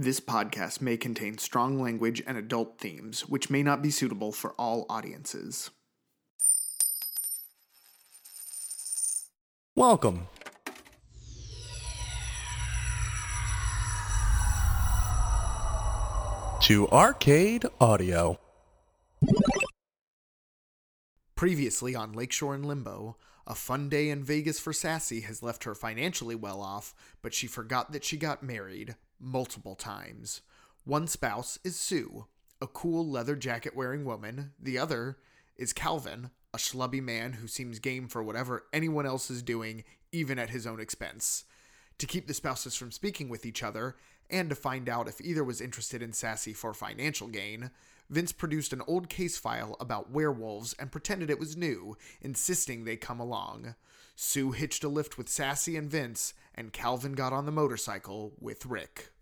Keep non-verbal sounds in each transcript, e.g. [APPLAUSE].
This podcast may contain strong language and adult themes, which may not be suitable for all audiences. Welcome. To Arcade Audio. Previously on Lakeshore and Limbo, a fun day in Vegas for Sassy has left her financially well off, but she forgot that she got married multiple times. One spouse is Sue, a cool leather jacket wearing woman. The other is Calvin, a schlubby man who seems game for whatever anyone else is doing, even at his own expense. To keep the spouses from speaking with each other, and to find out if either was interested in Sassy for financial gain, Vince produced an old case file about werewolves and pretended it was new, insisting they come along. Sue hitched a lift with Sassy and Vince, and Calvin got on the motorcycle with Rick.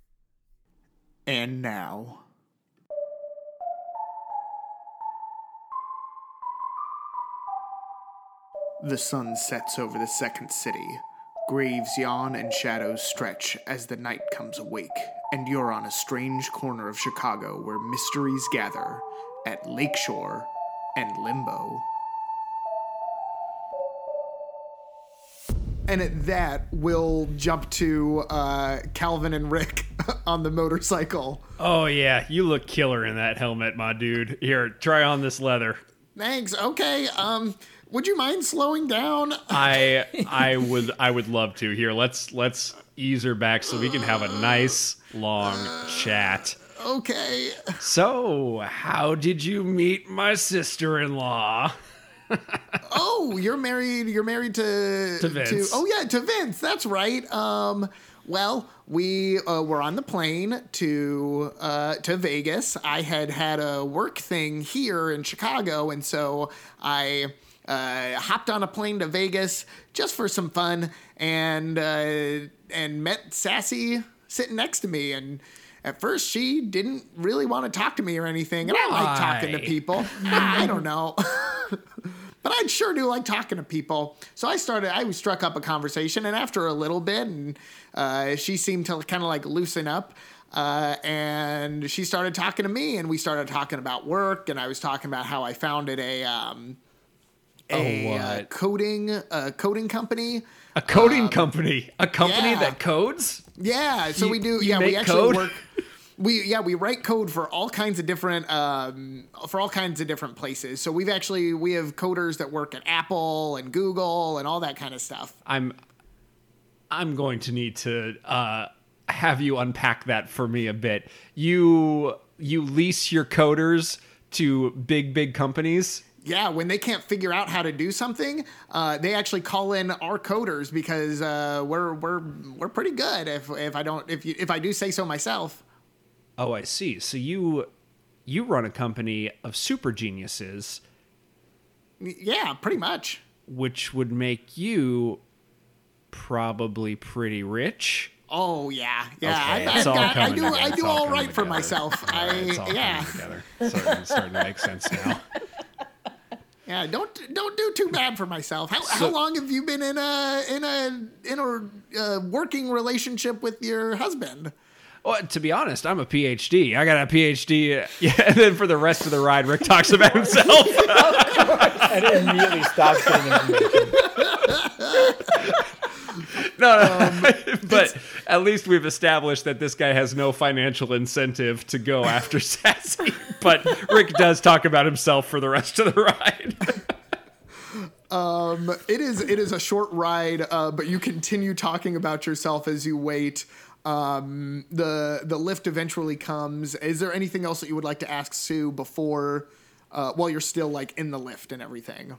And now. The sun sets over the second city. Graves yawn and shadows stretch as the night comes awake, and you're on a strange corner of Chicago where mysteries gather at Lakeshore and Limbo. And at that, we'll jump to uh, Calvin and Rick [LAUGHS] on the motorcycle. Oh yeah, you look killer in that helmet, my dude. Here, try on this leather. Thanks. Okay. Um, would you mind slowing down? I [LAUGHS] I would I would love to. Here, let's let's ease her back so we can have a nice long chat. Okay. So, how did you meet my sister-in-law? [LAUGHS] Oh, you're married. You're married to To Vince. oh yeah, to Vince. That's right. Um, well, we uh, were on the plane to uh, to Vegas. I had had a work thing here in Chicago, and so I uh, hopped on a plane to Vegas just for some fun, and uh, and met Sassy sitting next to me, and. At first, she didn't really want to talk to me or anything, and I like talking to people. I don't know. [LAUGHS] but I sure do like talking to people. So I started, I struck up a conversation, and after a little bit, and uh, she seemed to kind of like loosen up. Uh, and she started talking to me, and we started talking about work, and I was talking about how I founded a um, a what? uh, coding uh, coding company. A coding company, a company yeah. that codes. Yeah, so You- we do. Yeah, we actually code? work. [LAUGHS] We yeah we write code for all kinds of different um, for all kinds of different places. So we've actually we have coders that work at Apple and Google and all that kind of stuff. I'm I'm going to need to uh, have you unpack that for me a bit. You you lease your coders to big big companies. Yeah, when they can't figure out how to do something, uh, they actually call in our coders because uh, we're we're we're pretty good. If if I don't if you if I do say so myself. Oh, I see. So you you run a company of super geniuses, Yeah, pretty much. which would make you probably pretty rich. Oh yeah, yeah. Okay, I, it's I, all I, I do together. I do all all right for together. myself. I It's all yeah. coming together. Starting, starting to make sense now. [LAUGHS] Yeah, don't don't do too bad for myself. How, how long have you been in a in a in a uh, working relationship with your husband? Well, to be honest, I'm a PhD. I got a PhD. [LAUGHS] Yeah, and then for the rest of the ride, Rick talks about himself. [LAUGHS] and it immediately stops getting information. [LAUGHS] No, no. but at least we've established that this guy has no financial incentive to go after [LAUGHS] Sassy. But Rick does talk about himself for the rest of the ride. It is it is a short ride, uh, but you continue talking about yourself as you wait. Um, the the lift eventually comes. Is there anything else that you would like to ask Sue before, uh, while you're still like in the lift and everything?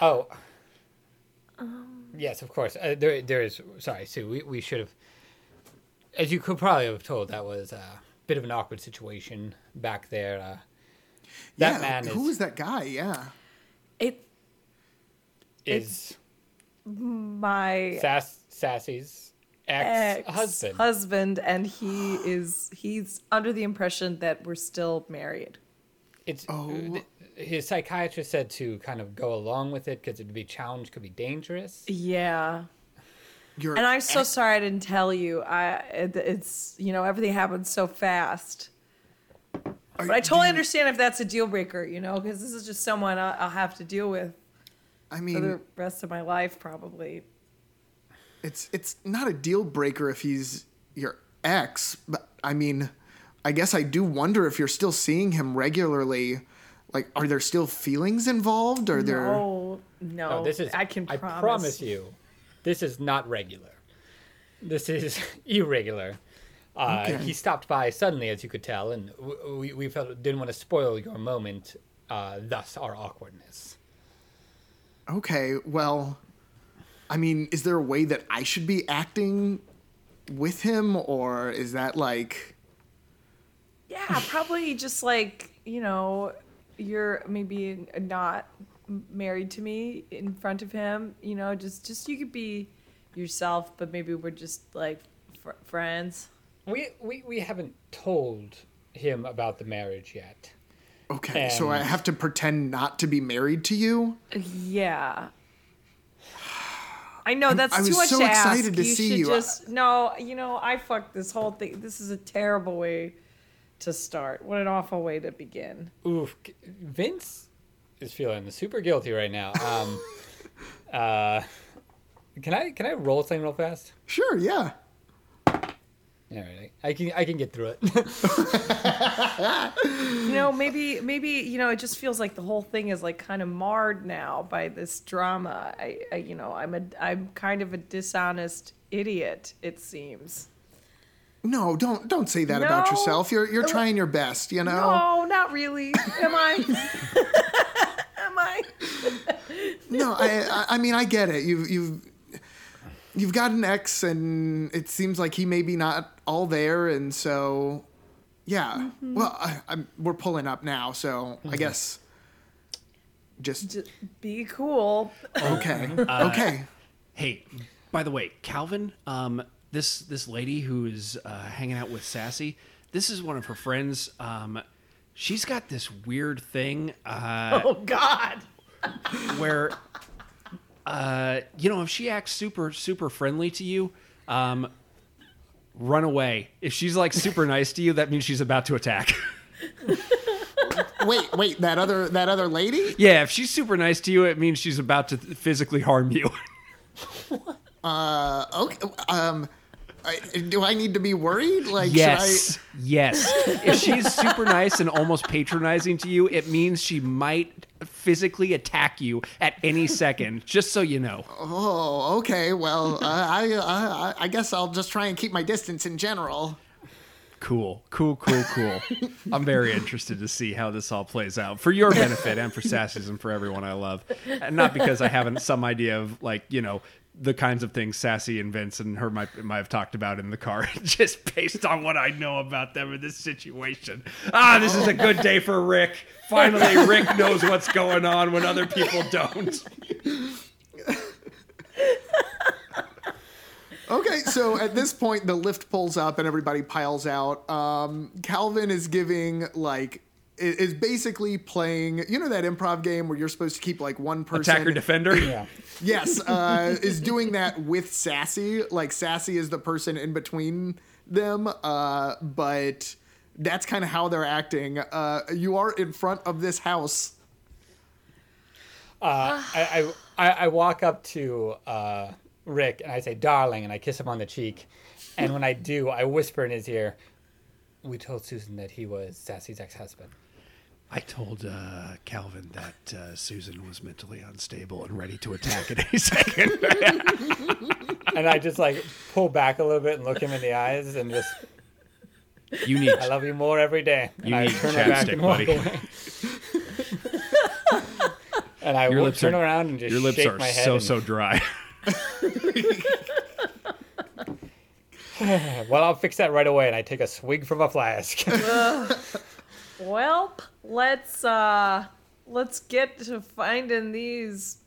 Oh. Yes, of course. Uh, there, there is. Sorry, Sue. We, we should have. As you could probably have told, that was a bit of an awkward situation back there. Uh, that yeah, man who is is that guy? Yeah. It is my Sass, Sassy's ex husband. husband, and he is he's under the impression that we're still married. It's Oh. Th- his psychiatrist said to kind of go along with it because it'd be challenged, could be dangerous. Yeah. You're And I'm so sorry I didn't tell you. I it, it's you know everything happened so fast. are- But I totally you- understand if that's a deal breaker, you know, because this is just someone I'll, I'll have to deal with I mean, for mean, the rest of my life, probably. it's it's not a deal breaker if he's your ex, but I mean, I guess I do wonder if you're still seeing him regularly. Like, are there still feelings involved? Are there? No, no, No, this is. I can I promise. promise you, this is not regular. This is [LAUGHS] irregular. Uh, Okay. He stopped by suddenly, as you could tell, and we, we felt didn't want to spoil your moment. Uh, thus, our awkwardness. Okay, well, I mean, is there a way that I should be acting with him, or is that like? Yeah, probably just like you know, you're maybe not married to me in front of him. You know, just just you could be yourself, but maybe we're just like fr- friends. We, we we haven't told him about the marriage yet. Okay, so I have to pretend not to be married to you. Yeah. [SIGHS] I know that's I too was much so to excited ask. to you see should you. just no. You know, I fucked this whole thing. This is a terrible way to start. What an awful way to begin. Oof, Vince is feeling super guilty right now. Um, [LAUGHS] uh, can I can I roll something real fast? Sure, yeah. All right, I can I can get through it. [LAUGHS] You know, maybe maybe you know, it just feels like the whole thing is like kind of marred now by this drama. I, I you know, I'm a I'm kind of a dishonest idiot. It seems. No, don't don't say that about yourself. You're you're trying your best, you know. No, not really. Am I? [LAUGHS] Am I? No, I, I I mean I get it. You've you've you've got an ex, and it seems like he may be not all there, and so yeah. Mm-hmm. Well, I, I'm, we're pulling up now, so I guess just Just be cool. okay, Uh, okay. Hey, by the way, Calvin, um, this this lady who is uh, hanging out with Sassy, this is one of her friends. Um, she's got this weird thing uh, Oh God. where, uh, you know, if she acts super super friendly to you, um, run away. If she's like super nice to you, that means she's about to attack. [LAUGHS] Wait, wait. That other that other lady. yeah, if she's super nice to you, it means she's about to physically harm you. [LAUGHS] Uh, okay. Um, I, do I need to be worried? Like, Yes. Yes. If she's super nice and almost patronizing to you, it means she might physically attack you at any second, just so you know. Oh, okay. Well, [LAUGHS] uh, I, I I guess I'll just try and keep my distance in general. Cool. Cool, cool, cool. I'm very interested to see how this all plays out for your benefit and for Sassy's and for everyone I love. And not because I haven't some idea of like, you know, the kinds of things Sassy and Vince and her might, might have talked about in the car, [LAUGHS] just based on what I know about them in this situation. Ah, this is a good day for Rick. Finally, Rick knows what's going on when other people don't. Okay, so at this point, the lift pulls up and everybody piles out. Um, Calvin is giving like is basically playing. You know that improv game where you're supposed to keep like one person. Attacker defender. yeah. [LAUGHS] Yes, uh, is doing that with Sassy. Like Sassy is the person in between them, uh, but that's kind of how they're acting. Uh, you are in front of this house. Uh, I, I, I I walk up to uh, Rick and I say, "Darling," and I kiss him on the cheek. And when I do, I whisper in his ear, "We told Susan that he was Sassy's ex-husband." I told uh, Calvin that uh, Susan was mentally unstable and ready to attack at any [LAUGHS] second. [LAUGHS] And I just like pull back a little bit and look him in the eyes and just, you need "I love you more every day." And You I need turn my back chapstick, and buddy. away. [LAUGHS] and I your will lips turn are, around and just your lips shake are my head. so and- so dry. [SIGHS] Well, I'll fix that right away. And I take a swig from a flask. Well, let's uh let's get to finding these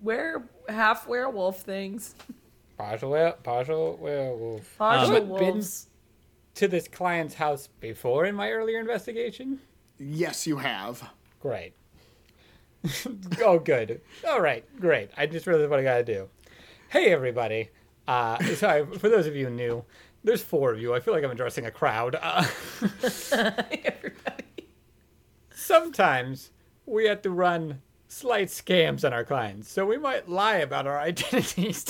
were half werewolf things. partial, were- partial werewolf. Partial Have you been to this client's house before in my earlier investigation? Yes, you have. Great. [LAUGHS] oh, good. All right, great. I just realized what I gotta do. Hey, everybody. Uh, [LAUGHS] sorry, for those of you new, there's four of you. I feel like I'm addressing a crowd. Uh, [LAUGHS] Everybody. sometimes we have to run slight scams on our clients, so we might lie about our [LAUGHS] identities.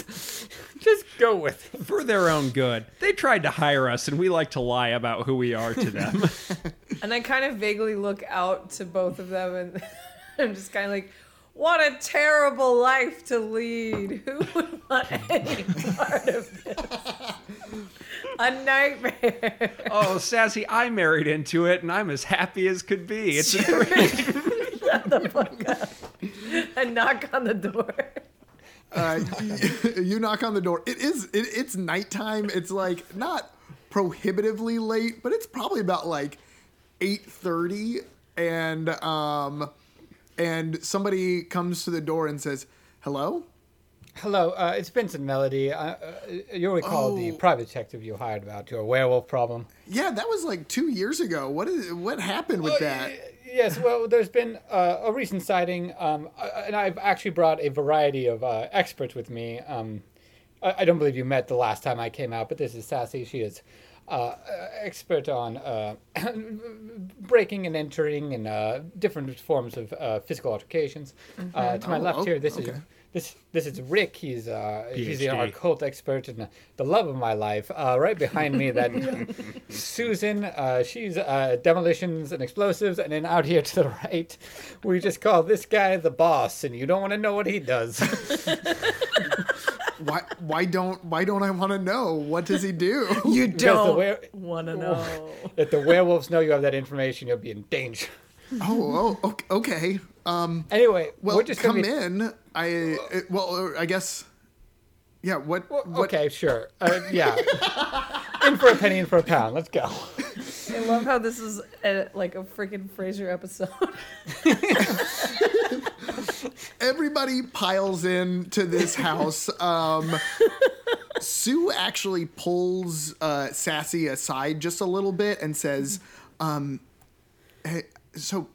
Just go with it. For their own good. They tried to hire us, and we like to lie about who we are to them. [LAUGHS] And I kind of vaguely look out to both of them and I'm just kind of like, what a terrible life to lead. Who would want any part of this? A nightmare. oh, Sassy, I married into it, and I'm as happy as could be. It's a. [LAUGHS] Shut the fuck up. And knock on the door. Uh, [LAUGHS] you, you knock on the door. It is. It, it's nighttime. It's like not prohibitively late, but it's probably about like eight thirty, and um, and somebody comes to the door and says, "Hello." Hello, uh, it's Vincent Melody. Uh, uh, you'll recall the Oh. private detective you hired about your werewolf problem. Yeah, that was like two years ago. What is? What happened with that? Yes, well, there's been uh, a recent sighting, um, uh, and I've actually brought a variety of uh, experts with me. Um, I, I don't believe you met the last time I came out, but this is Sassy. She is expert on uh, [COUGHS] breaking and entering and uh, different forms of uh, physical altercations. Uh, to my Oh, left oh, here, this is okay. This this is Rick. He's uh, he's an PhD. occult expert and uh, the love of my life. Uh, right behind me, that [LAUGHS] Susan. Uh, she's uh, demolitions and explosives, and then out here to the right, we just call this guy the boss, and you don't want to know what he does. [LAUGHS] Why? Why don't? Why don't I want to know? What does he do? [LAUGHS] You don't were- want to know. if the werewolves know you have that information, you'll be in danger. oh, oh, ok- okay. Um. Anyway, Well, we're just come be, in. I. It, well, I guess. Yeah. What? Well, what okay, sure. Uh, yeah. in for a penny, in for a pound. Let's go. I love how this is a, like a freaking Frasier episode. everybody piles in to this house. Um, Sue actually pulls uh, Sassy aside just a little bit and says, um, hey, "So,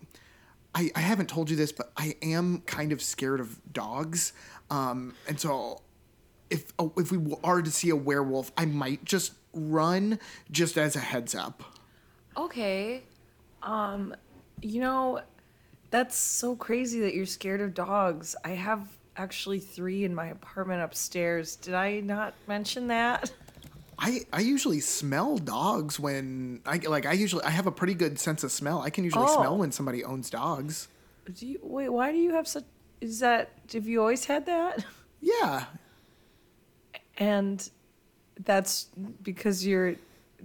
I, I haven't told you this, but I am kind of scared of dogs, um, and so." If, oh, if we are to see a werewolf, I might just run just as a heads up. Okay. Um, you know, that's so crazy that you're scared of dogs. I have actually three in my apartment upstairs. Did I not mention that? [LAUGHS] I, I usually smell dogs when I like I usually I have a pretty good sense of smell. I can usually Oh. smell when somebody owns dogs. Do you wait? Why do you have such? Is that have you always had that? Yeah. And that's because your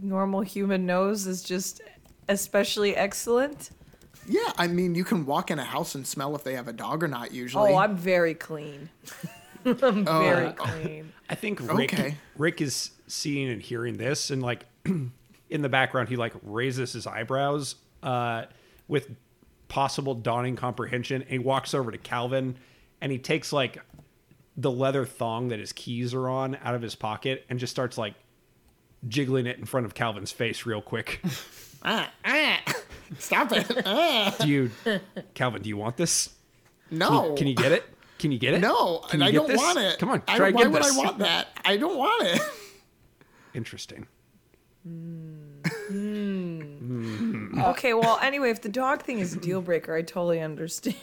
normal human nose is just especially excellent. Yeah, I mean you can walk in a house and smell if they have a dog or not usually. Oh, I'm very clean. [LAUGHS] [LAUGHS] I'm very clean. I think Rick Okay. Rick is seeing and hearing this, and like [CLEARS THROAT] in the background, he like raises his eyebrows uh, with possible dawning comprehension. And he walks over to Calvin, and he takes like the leather thong that his keys are on out of his pocket, and just starts like jiggling it in front of Calvin's face real quick. [LAUGHS] Ah, ah, stop it. Ah, do you, Calvin? Do you want this? no. Can you get it? Can you get it? No, Can and I don't this? want it. Come on, I, try why get would this. I want that? I don't want it. [LAUGHS] Interesting. Hmm. Hmm. Okay, well, anyway, if the dog thing is a deal breaker, I totally understand.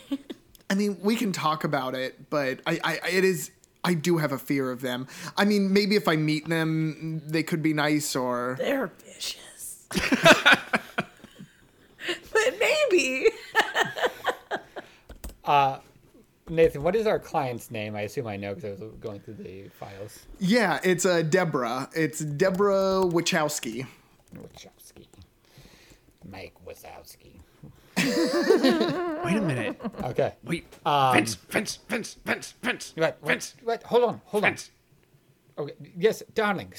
I mean, we can talk about it, but I, I, it is. I do have a fear of them. I mean, maybe if I meet them, they could be nice, or They're vicious. [LAUGHS] but maybe. [LAUGHS] Uh, Nathan, what is our client's name? I assume I know because I was going through the files. yeah, it's uh, Deborah. It's Deborah Wachowski. Wachowski. Mike Wazowski. Wait a minute. Okay. Wait. Um, Vince. Vince. Vince. Vince. Vince. Wait, wait, Vince. wait, hold on, hold Vince. on. Okay, yes, darling.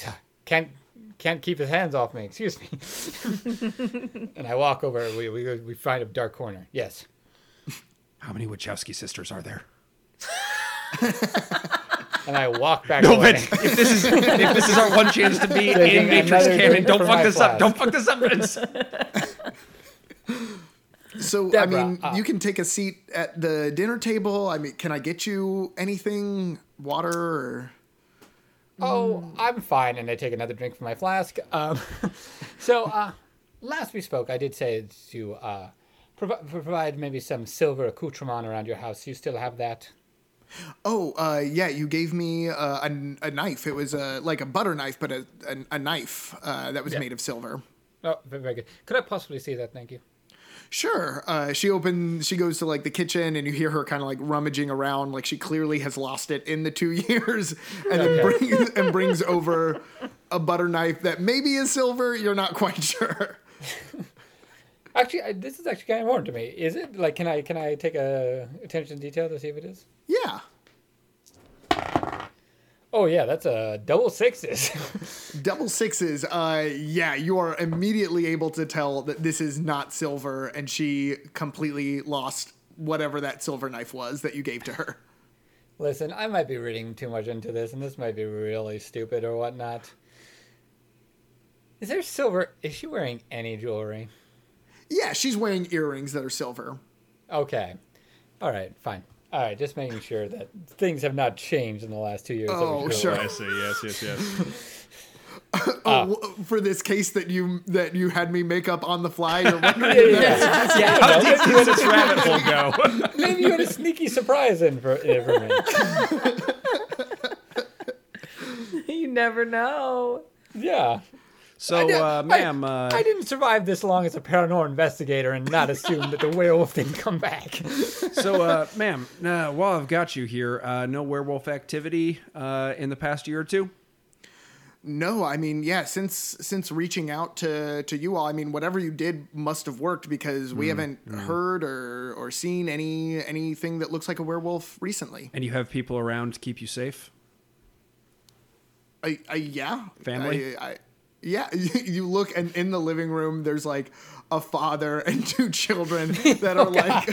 Can't can't keep his hands off me. Excuse me. [LAUGHS] and I walk over. We we we find a dark corner. Yes. How many Wachowski sisters are there? [LAUGHS] And I walk back No, away. Vince. If this is if this is our one chance to be in Taking Matrix canon, don't fuck my this up. Don't fuck this up, Vince. [LAUGHS] So Deborah, I mean, uh, you can take a seat at the dinner table. I mean, can I get you anything? Water or Oh, I'm fine, and I take another drink from my flask. Um, [LAUGHS] so, uh, last we spoke, I did say to uh, provi- provide maybe some silver accoutrement around your house. You still have that? Oh, uh, yeah, you gave me uh, a, a knife. It was a, like a butter knife, but a, a, a knife uh, that was Yeah. made of silver. Oh, very, good. Could I possibly see that? Thank you. Sure. Uh, she opens. She goes to like the kitchen, and you hear her kind of like rummaging around, like she clearly has lost it in the two [LAUGHS] years, and then brings and brings over a butter knife that maybe is silver. You're not quite [LAUGHS] sure. [LAUGHS] Actually, I, this is actually kind of important to me. Is it like can I can I take a attention to detail to see if it is? Yeah. Oh yeah, that's a double sixes. [LAUGHS] Double sixes. Uh, yeah, you are immediately able to tell that this is not silver, and she completely lost whatever that silver knife was that you gave to her. Listen, I might be reading too much into this, and this might be really stupid or whatnot. Is there silver? Is she wearing any jewelry? Yeah, she's wearing earrings that are silver. Okay. All right, fine. All right, just making sure that things have not changed in the last two years. Oh, should- sure. Oh, I see. Yes, yes, yes. [LAUGHS] Oh, ah. w- for this case that you that you had me make up on the fly, you're [LAUGHS] wondering. if that's- Yeah, How no, deep maybe, does this rabbit hole go? [LAUGHS] maybe you had a sneaky surprise in for, in for me. you never know. Yeah. So, did- uh, ma'am, uh, I didn't survive this long as a paranormal investigator and not assume that the [LAUGHS] werewolf didn't come back. so, uh, [LAUGHS] ma'am, uh, while I've got you here, uh, no werewolf activity uh, in the past year or two? No, I mean, yeah, since since reaching out to to you all, I mean, whatever you did must have worked because we haven't heard or or seen any anything that looks like a werewolf recently. And you have people around to keep you safe? I, I yeah, Family? I, I, yeah, [LAUGHS] you look and in the living room, there's like a father [LAUGHS] and two children that are [LAUGHS] like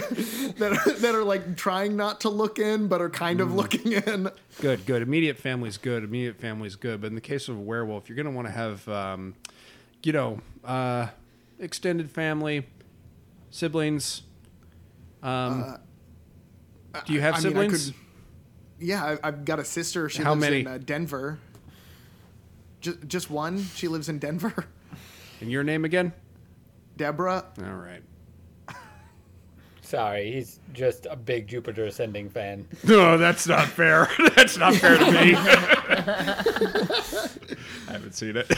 that are, that are like trying not to look in, but are kind of looking in. Good, good. Immediate family's good. Immediate family's good. But in the case of a werewolf, you're going to want to have, um, you know, uh, extended family, siblings. Um, do you have Uh, I mean, I siblings? could- Yeah, I, I've got a sister. She How lives many? in uh, Denver. Just just one. She lives in Denver. [LAUGHS] and your name again? Deborah. All right. Sorry, he's just a big Jupiter Ascending fan. [LAUGHS] No, that's not fair. [LAUGHS] that's not fair to me. I haven't seen it.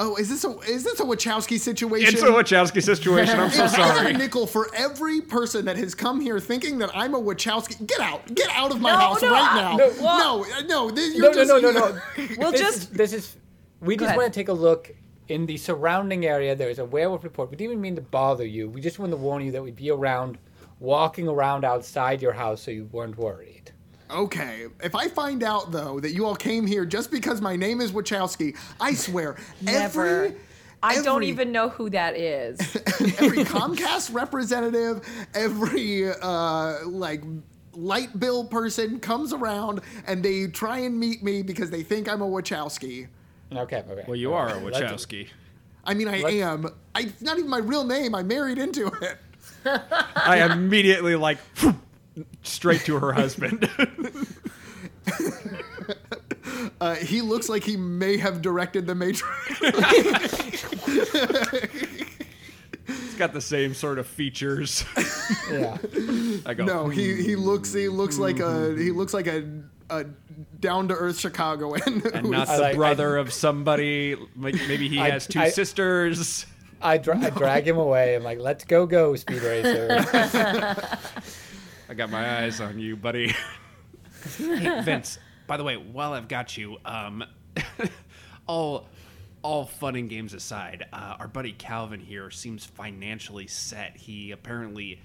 Oh, is this a is this a Wachowski situation? It's a Wachowski situation. I'm [LAUGHS] so If I had sorry. a nickel for every person that has come here thinking that I'm a Wachowski. Get out! Get out of my No, house no, right I- now! no, No, well- no, uh, no. this- No, you're no, just, no, no, no. [LAUGHS] We'll just is, this is. We just ahead. want to take a look in the surrounding area. There is a werewolf report. We didn't even mean to bother you. We just wanted to warn you that we'd be around, walking around outside your house, so you weren't worried. Okay, if I find out though that you all came here just because my name is Wachowski, I swear [LAUGHS] never. every I don't even know who that is. [LAUGHS] every [LAUGHS] Comcast representative, every uh, like light bill person comes around and they try and meet me because they think I'm a Wachowski. Okay, okay. Well, you are a Wachowski. I mean, I Let's- am. I, it's not even my real name. I married into it. I immediately like straight to her husband. [LAUGHS] Uh, he looks like he may have directed The Matrix. He's got the same sort of features. Yeah. I go. no, he he looks he looks like a he looks like a, a down to earth Chicagoan. [LAUGHS] and not the like- I- brother of somebody. Like maybe he I- has two I- sisters. I, dra- I drag him away. I'm like, let's go, go, Speed Racer. [LAUGHS] I got my eyes on you, buddy. [LAUGHS] hey, Vince. By the way, while I've got you, um, [LAUGHS] all all fun and games aside, uh, our buddy Calvin here seems financially set. He apparently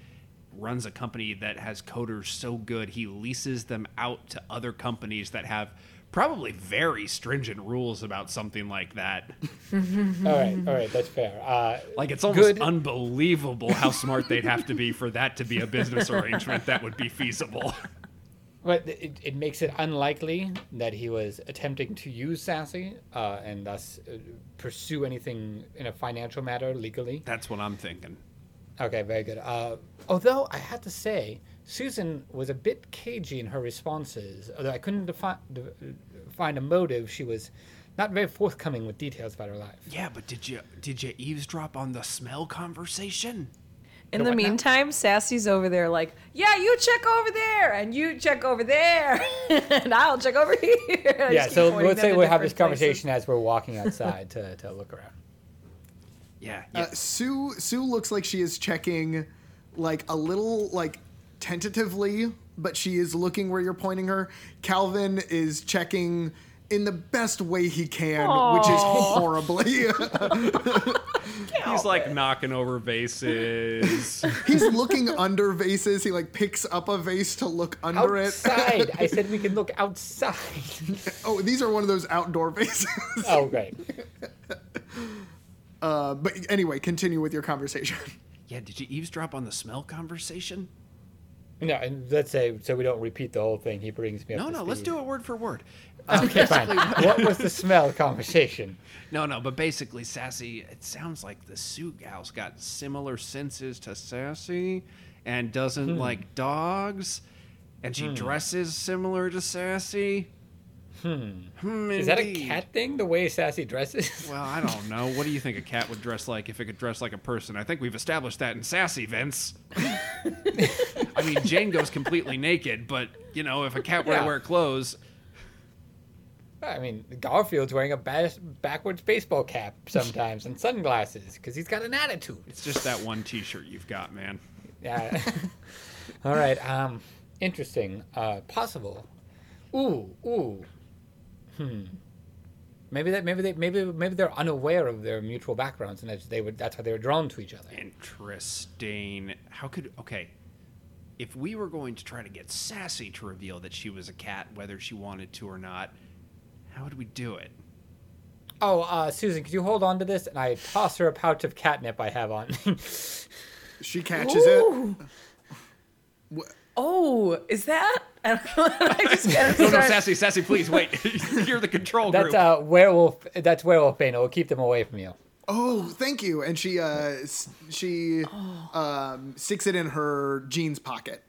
runs a company that has coders so good he leases them out to other companies that have probably very stringent rules about something like that. [LAUGHS] all right, all right, that's fair. Uh, Like it's almost Good. unbelievable how [LAUGHS] smart they'd have to be for that to be a business arrangement that would be feasible. [LAUGHS] But it, it makes it unlikely that he was attempting to use Sassy uh, and thus uh, pursue anything in a financial matter legally. That's what I'm thinking. Okay, very good. Uh, although I have to say, Susan was a bit cagey in her responses. Although I couldn't defi- de- find a motive, she was not very forthcoming with details about her life. Yeah, but did you did you eavesdrop on the smell conversation? In The the what now? meantime, Sassy's over there like, yeah, you check over there, and you check over there, [LAUGHS] and I'll check over here. [LAUGHS] Yeah, so let's say we'll have this different places. conversation as we're walking outside to, to look around. Yeah, yeah. Uh, Sue Sue looks like she is checking like a little like tentatively, but she is looking where you're pointing her. Calvin is checking in the best way he can, which is horribly. [LAUGHS] He's like knocking over vases. He's looking under vases. He like picks up a vase to look under it. Outside! I [LAUGHS] said we can look outside. Oh, these are one of those outdoor vases. oh, great. Uh, but anyway, continue with your conversation. yeah, did you eavesdrop on the smell conversation? No, and let's say so we don't repeat the whole thing. He brings me up. No, no, let's do it word for word. Okay, [LAUGHS] fine. what was the smell conversation? [LAUGHS] No, no, but basically, Sassy, it sounds like the Sue gal's got similar senses to Sassy and doesn't Hmm. like dogs, and she dresses similar to Sassy. Hmm. Is that a cat thing? The way Sassy dresses? [LAUGHS] Well, I don't know. What do you think a cat would dress like if it could dress like a person? I think we've established that in Sassy, Vince. I mean, Jane goes completely naked, but, you know, if a cat were Yeah. to wear clothes, I mean, Garfield's wearing a bas- backwards baseball cap sometimes and sunglasses because he's got an attitude. it's just that one t shirt you've got, man. Yeah. [LAUGHS] All right. Um, interesting. Uh, possible. Ooh, ooh. Hmm. Maybe that. Maybe they. Maybe maybe they're unaware of their mutual backgrounds, and that's they would. That's why they were drawn to each other. Interesting. How could okay? If we were going to try to get Sassy to reveal that she was a cat, whether she wanted to or not, how would we do it? Oh, uh, Susan, could you hold on to this? And I toss her a pouch of catnip I have on. She catches it. Oh, is that? [LAUGHS] I. I just [LAUGHS] kind of No, no, Sassy, Sassy, please wait. [LAUGHS] You're the control that's group. uh, werewolf. That's werewolf pain. It will keep them away from you. Oh, thank you. And she uh s- she um sticks it in her jeans pocket.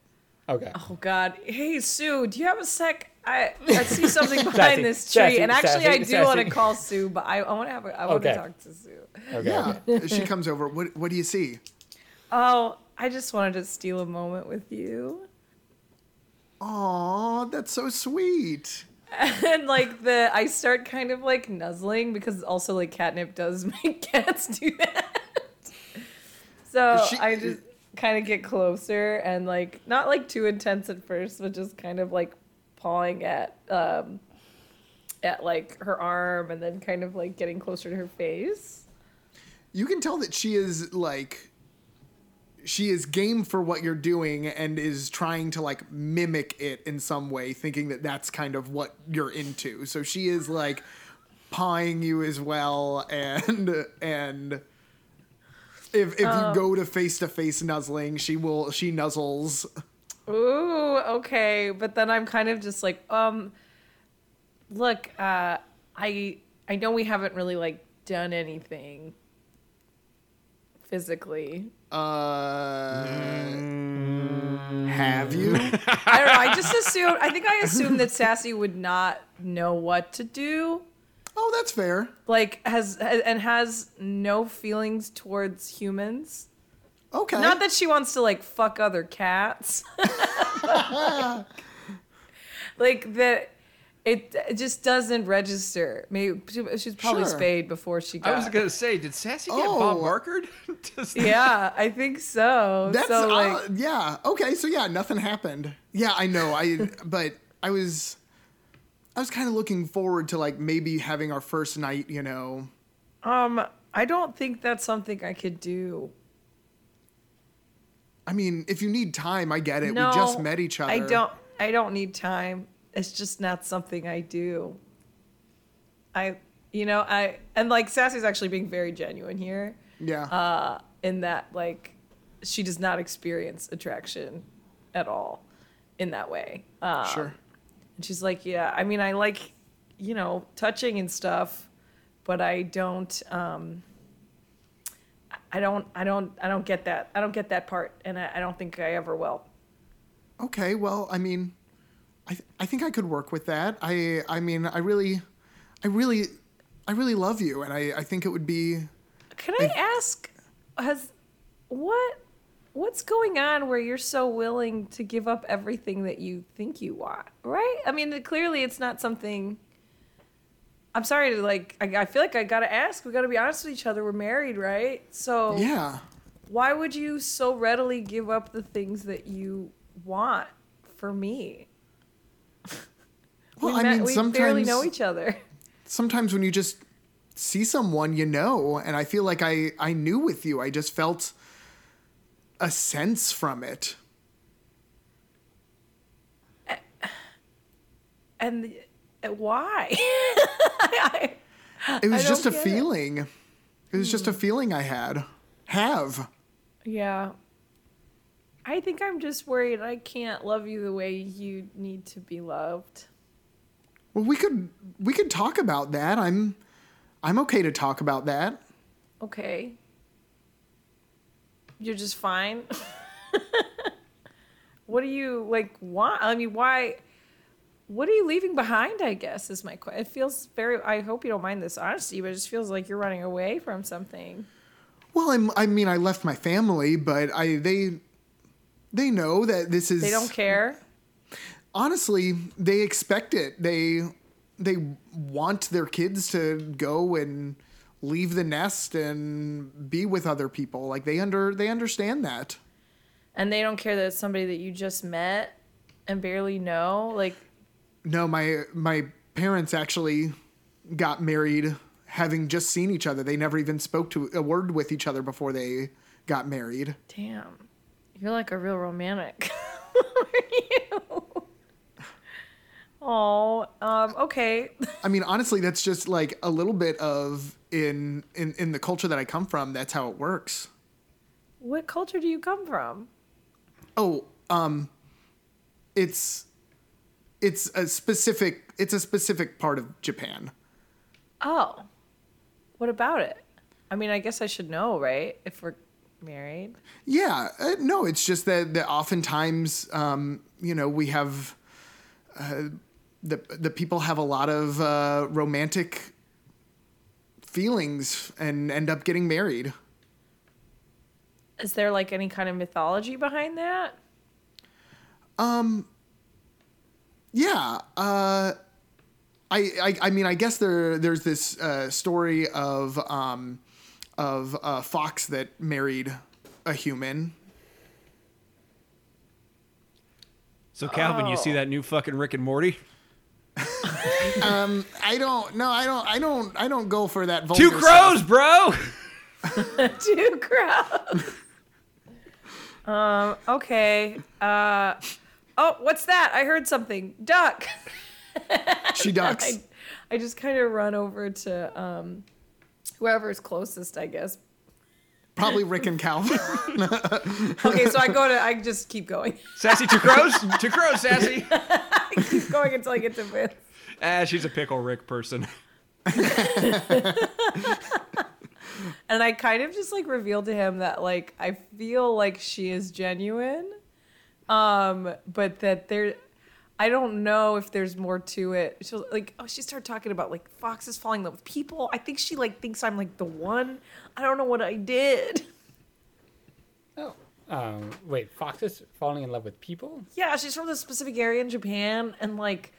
Okay. Oh God! Hey Sue, do you have a sec? I, I see something Sassy, behind this tree, sassy, and actually, I sassy, do want to call Sue, but I, I want to have a, I want Okay. to talk to Sue. Okay. Yeah. okay. she comes over. What what do you see? Oh, I just wanted to steal a moment with you, Aw, that's so sweet. [LAUGHS] and like the I start kind of like nuzzling because also like catnip does [LAUGHS] make cats do that. So She- I just kind of get closer and like not like too intense at first, but just kind of like pawing at um at like her arm and then kind of like getting closer to her face. You can tell that she is like she is game for what you're doing and is trying to like mimic it in some way thinking that that's kind of what you're into. So she is like pawing you as well and and if if you go to face to face nuzzling, she will she nuzzles. Ooh, okay. But then I'm kind of just like, um, look, uh, I I know we haven't really like done anything physically. Uh have you? [LAUGHS] I don't know. I just assumed. I think I assumed that Sassy would not know what to do. Oh, that's fair. Like has and has no feelings towards humans. Okay. Not that she wants to like fuck other cats. [LAUGHS] [LAUGHS] like that it, it just doesn't register. Maybe she, she's probably Sure. spayed before she got I was gonna say, did Sassy get Oh. Bob Barkered? [LAUGHS] Does- Yeah, I think so. That's so like uh, yeah. Okay, so yeah, nothing happened. Yeah, I know. I [LAUGHS] but I was I was kind of looking forward to like maybe having our first night, you know. um I don't think that's something I could do. I mean, if you need time, I get it. No, we just met each other. I don't I don't need time. It's just not something I do. I you know, I and like Sassy's actually being very genuine here. Yeah. uh, in that like she does not experience attraction at all in that way. Um, sure. And she's like, yeah, I mean, I like, you know, touching and stuff, but I don't, um, I don't, I don't, I don't get that. I don't get that part, and I, I don't think I ever will. okay, well, I mean, I th- I think I could work with that. I I mean, I really, I really, I really love you, and I I think it would be. Can I ask, has what what's going on where you're so willing to give up everything that you think you want? Right? I mean, clearly it's not something. I'm sorry to like. I, I feel like I gotta ask. We gotta be honest with each other. We're married, right? So Yeah. why would you so readily give up the things that you want for me? Well, we I met- mean, we sometimes barely know each other. sometimes when you just see someone, you know, and I feel like I I knew with you. I just felt a sense from it. And uh, why? I- [LAUGHS] It was just a don't it. feeling. It was just a feeling I had. Have. Yeah. I think I'm just worried I can't love you the way you need to be loved. Well, we could we could talk about that. I'm I'm okay to talk about that. Okay. You're just fine. [LAUGHS] what do you like want? I mean, why what are you leaving behind, I guess is my question. It feels very I hope you don't mind this honesty, but it just feels like you're running away from something. Well, I'm, I mean, I left my family, but I they they know that this is They don't care. Honestly they expect it they they want their kids to go and leave the nest and be with other people like they under they understand that And they don't care that it's somebody that you just met and barely know. Like no my my parents actually got married having just seen each other they never even spoke to a word with each other before they got married Damn. You're like a real romantic. [LAUGHS] you? Oh, um, okay. i mean honestly that's just like a little bit of in in in the culture that i come from that's how it works What culture do you come from? Oh, um, it's it's a specific it's a specific part of Japan. Oh. What about it? I mean, I guess I should know, right? If we're married. Yeah, uh, no, it's just that, that oftentimes, um, you know, we have uh, the the people have a lot of uh, romantic feelings and end up getting married. Is there like any kind of mythology behind that? Um. Yeah, uh, I, I I mean I guess there there's this uh, story of um, of a fox that married a human. So Calvin, you Oh. see that new fucking Rick and Morty? [LAUGHS] I don't no I don't I don't I don't go for that. Two crows, stuff. bro. [LAUGHS] Two crows. um, okay. Uh, oh, what's that? I heard something. Duck. She [LAUGHS] ducks. I, I just kind of run over to um, whoever's closest, I guess. Probably Rick and Calvin. Okay, so I go to, I just keep going. Sassy two crows, two crows, sassy. I keep going until I get to Vince. Ah, she's a pickle Rick person. [LAUGHS] And I kind of just like revealed to him that like I feel like she is genuine. Um, but that there I don't know if there's more to it. She was like, oh, she started talking about like foxes falling in love with people. I think she like thinks I'm like the one. I don't know what I did. Oh. Um, wait, foxes falling in love with people? Yeah, she's from this specific area in Japan, and like,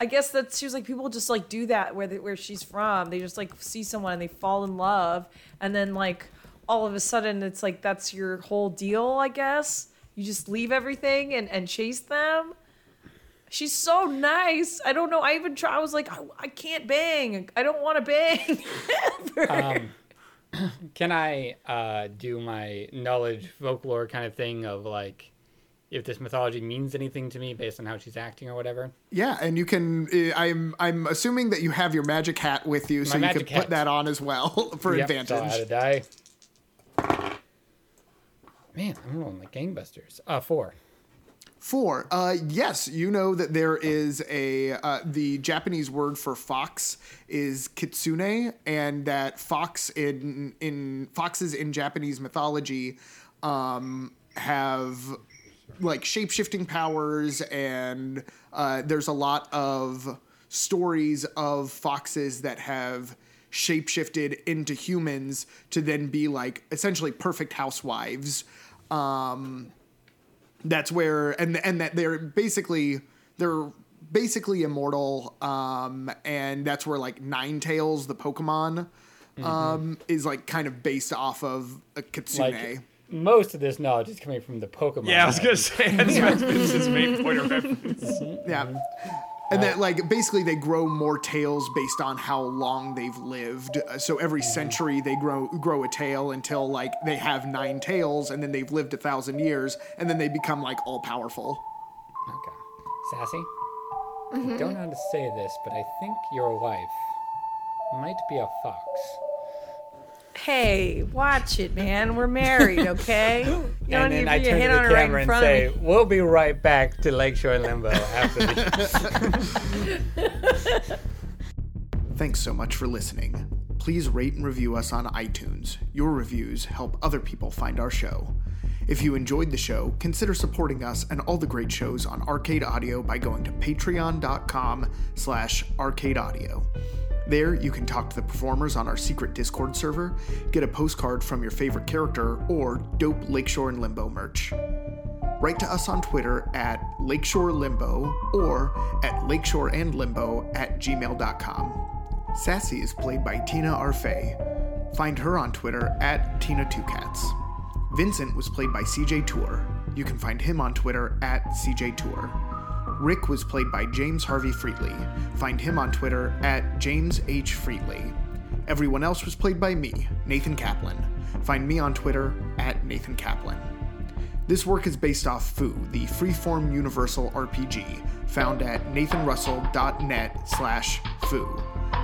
I guess that she was like people just like do that where they, where she's from. They just like see someone and they fall in love, and then like all of a sudden it's like that's your whole deal. I guess you just leave everything and and chase them. She's so nice. I don't know. I even try. I was like, I, I can't bang. I don't want to bang. [LAUGHS] Um, [CLEARS THROAT] can I uh, do my knowledge folklore kind of thing of like if this mythology means anything to me based on how she's acting or whatever? yeah, and you can. uh, I'm I'm assuming that you have your magic hat with you, so you can magic put that on as well [LAUGHS] for Yep, advantage. So I had a die. Man, I'm rolling like gangbusters. Uh, four. Four. Uh, yes, you know that there is a uh, the Japanese word for fox is kitsune, and that fox in in foxes in Japanese mythology um, have like shape shifting powers, and uh, there's a lot of stories of foxes that have shapeshifted into humans to then be like essentially perfect housewives. Um, that's where and and that they're basically they're basically immortal um and that's where like Ninetales the pokemon um is like kind of based off of a kitsune Like most of this knowledge is coming from the Pokemon. Yeah, I was gonna say that's Vince's main point of reference. [LAUGHS] yeah mm-hmm. and that like basically they grow more tails based on how long they've lived Uh, so every mm-hmm. century they grow grow a tail until like they have nine tails and then they've lived a thousand years and then they become like all powerful Okay. Sassy? I mm-hmm. don't know how to say this, but I think your wife might be a fox. Hey, watch it, man. We're married, okay? [LAUGHS] You don't and need then to I be turn to hit the on her right camera in and front say, of me. "We'll be right back to Lakeshore Limbo after the [LAUGHS] Thanks so much for listening. Please rate and review us on iTunes. Your reviews help other people find our show. If you enjoyed the show, consider supporting us and all the great shows on Arcade Audio by going to patreon.com slash arcadeaudio. There, you can talk to the performers on our secret Discord server, get a postcard from your favorite character, or dope Lakeshore and Limbo merch. Write to us on Twitter at Lakeshore Limbo or at lakeshoreandlimbo at gmail.com. Sassy is played by Tina Arfey. Find her on Twitter at Tina2Cats. Vincent was played by CJ Tour. You can find him on Twitter at CJ Tour. Rick was played by James Harvey Freetley. Find him on Twitter at James H. Freetley. Everyone else was played by me, Nathan Kaplan. Find me on Twitter at Nathan Kaplan. This work is based off Foo, the freeform universal RPG, found at nathanrussell.net slash foo,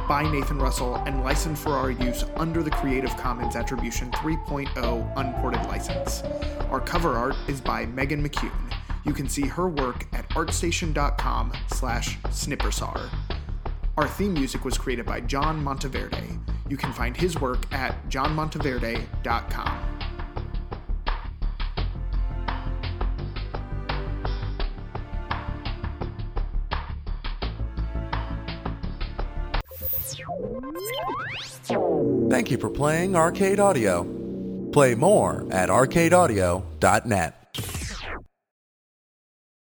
by Nathan Russell and licensed for our use under the Creative Commons Attribution 3.0 unported license. Our cover art is by Megan McCune. You can see her work at artstation.com slash snippersar. Our theme music was created by John Monteverde. You can find his work at johnmonteverde.com. Thank you for playing Arcade Audio. Play more at arcadeaudio.net.